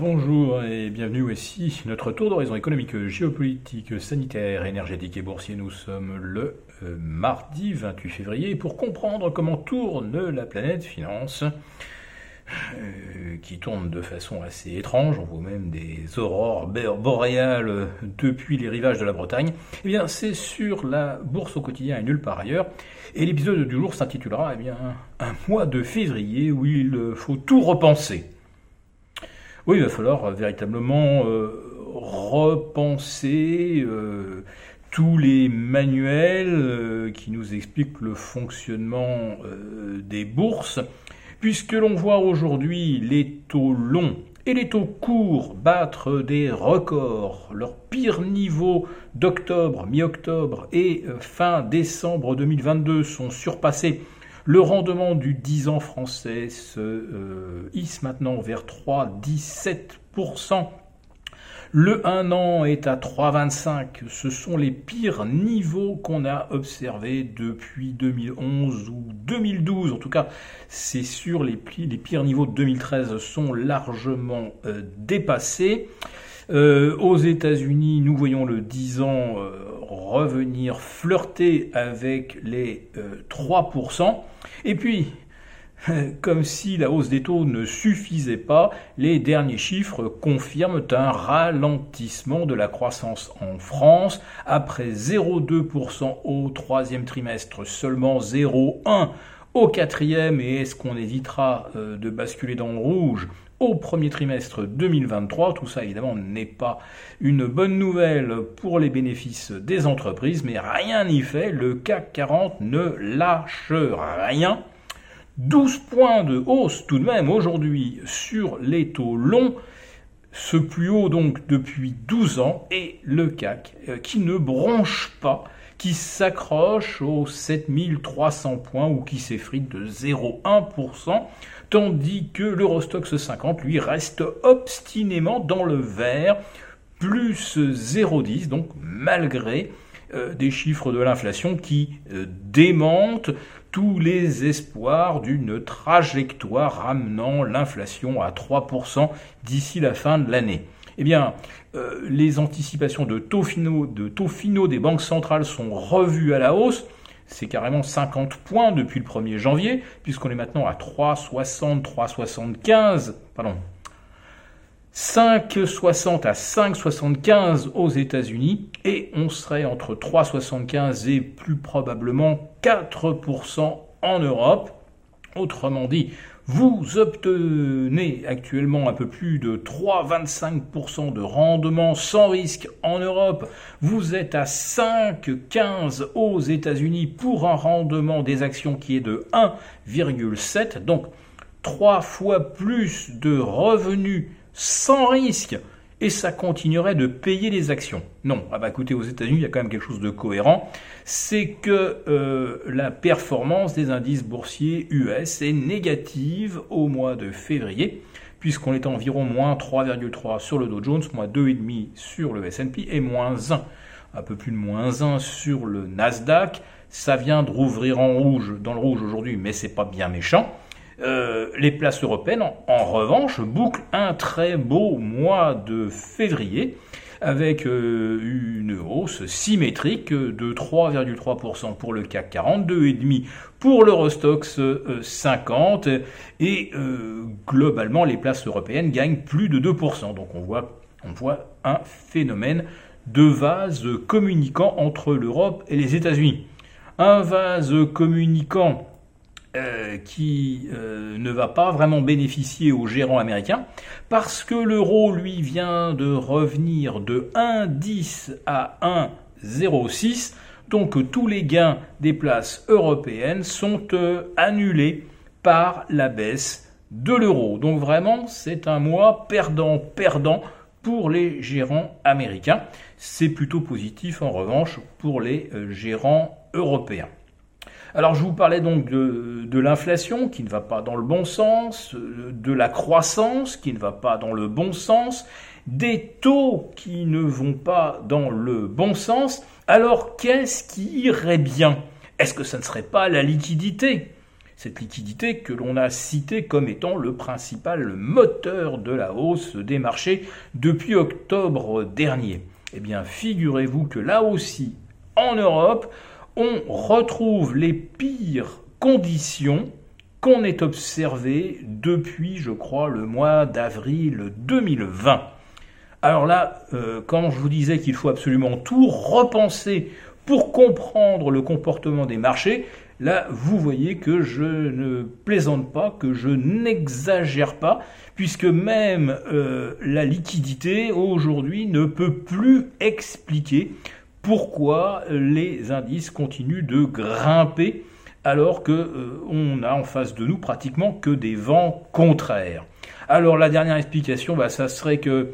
Bonjour et bienvenue voici notre tour d'horizon économique, géopolitique, sanitaire, énergétique et boursier. Nous sommes le euh, mardi 28 février pour comprendre comment tourne la planète finance. Euh, qui tourne de façon assez étrange, on voit même des aurores boréales depuis les rivages de la Bretagne, eh bien c'est sur la bourse au quotidien et nulle part ailleurs. Et l'épisode du jour s'intitulera eh bien un mois de février où il faut tout repenser. Oui, il va falloir véritablement euh, repenser euh, tous les manuels qui nous expliquent le fonctionnement des bourses puisque l'on voit aujourd'hui les taux longs et les taux courts battre des records. Leur pire niveau d'octobre, mi-octobre et euh, fin décembre 2022 sont surpassés. Le rendement du 10 ans français se euh, hisse maintenant vers 3,17%. Le 1 an est à 3,25. Ce sont les pires niveaux qu'on a observés depuis 2011 ou 2012. En tout cas, c'est sûr, les, pires niveaux de 2013 sont largement euh, dépassés. Euh, aux États-Unis, nous voyons le 10 ans euh, revenir flirter avec les 3%. Et puis, Comme si la hausse des taux ne suffisait pas, les derniers chiffres confirment un ralentissement de la croissance en France. Après 0,2% au troisième trimestre, seulement 0,1% au quatrième, et est-ce qu'on évitera euh, de basculer dans le rouge au premier trimestre 2023. Tout ça, évidemment, n'est pas une bonne nouvelle pour les bénéfices des entreprises, mais rien n'y fait. Le CAC 40 ne lâche rien. 12 points de hausse tout de même aujourd'hui sur les taux longs, ce plus haut donc depuis 12 ans, et le CAC euh, qui ne bronche pas, qui s'accroche aux 7300 points ou qui s'effrite de 0,1%, tandis que l'Eurostox 50 lui reste obstinément dans le vert, plus 0,10, donc malgré euh, des chiffres de l'inflation qui euh, démentent tous les espoirs d'une trajectoire ramenant l'inflation à 3% d'ici la fin de l'année. Eh bien, euh, les anticipations de taux, finaux, de taux finaux des banques centrales sont revues à la hausse. C'est carrément 50 points depuis le 1er janvier, puisqu'on est maintenant à 3,60, 3,75, pardon, 5,60 à 5,75 aux États-Unis et on serait entre 3,75 et plus probablement 4% en Europe. Autrement dit, vous obtenez actuellement un peu plus de 3,25% de rendement sans risque en Europe. Vous êtes à 5,15% aux États-Unis pour un rendement des actions qui est de 1,7. Donc, trois fois plus de revenus sans risque et ça continuerait de payer les actions. Non, ah bah écoutez, aux États-Unis, il y a quand même quelque chose de cohérent, c'est que euh, la performance des indices boursiers US est négative au mois de février, puisqu'on est environ moins 3,3 sur le Dow Jones, moins 2,5 sur le S&P et moins 1, un peu plus de moins 1 sur le Nasdaq. Ça vient de rouvrir en rouge, dans le rouge aujourd'hui, mais c'est pas bien méchant. Euh, les places européennes, en, revanche, bouclent un très beau mois de février avec euh, une hausse symétrique de 3,3% pour le CAC 40, 2,5% pour l'Eurostox 50 euh, et globalement les places européennes gagnent plus de 2%. Donc on voit, on voit un phénomène de vase communicant entre l'Europe et les États-Unis. Un vase communicant euh, qui euh, ne va pas vraiment bénéficier aux gérants américains parce que l'euro lui vient de revenir de 1,10 à 1,06 donc tous les gains des places européennes sont euh, annulés par la baisse de l'euro. Donc vraiment c'est un mois perdant-perdant pour les gérants américains. C'est plutôt positif en revanche pour les gérants européens. Alors je vous parlais donc de, l'inflation qui ne va pas dans le bon sens, de la croissance qui ne va pas dans le bon sens, des taux qui ne vont pas dans le bon sens. Alors qu'est-ce qui irait bien? Est-ce que ça ne serait pas la liquidité? Cette liquidité que l'on a citée comme étant le principal moteur de la hausse des marchés depuis octobre dernier. Eh bien, figurez-vous que là aussi, en Europe, on retrouve les pires conditions qu'on ait observées depuis, je crois, le mois d'avril 2020. Alors là, euh, quand je vous disais qu'il faut absolument tout repenser pour comprendre le comportement des marchés, là, vous voyez que je ne plaisante pas, que je n'exagère pas, puisque même euh, la liquidité aujourd'hui ne peut plus expliquer pourquoi les indices continuent de grimper alors que euh, on a en face de nous pratiquement que des vents contraires. Alors la dernière explication, bah, ça serait que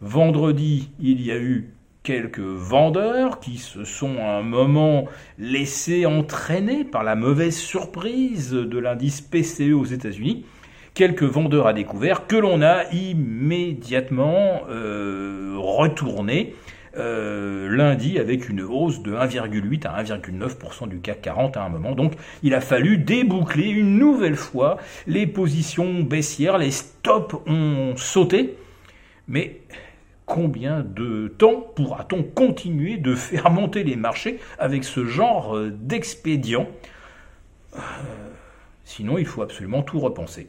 vendredi, il y a eu quelques vendeurs qui se sont à un moment laissés entraîner par la mauvaise surprise de l'indice PCE aux États-Unis. Quelques vendeurs à découvert que l'on a immédiatement euh, retourné euh, lundi avec une hausse de 1,8 à 1,9% du CAC 40 à un moment. Donc il a fallu déboucler une nouvelle fois les positions baissières, les stops ont sauté. Mais combien de temps pourra-t-on continuer de faire monter les marchés avec ce genre d'expédient euh, Sinon, il faut absolument tout repenser.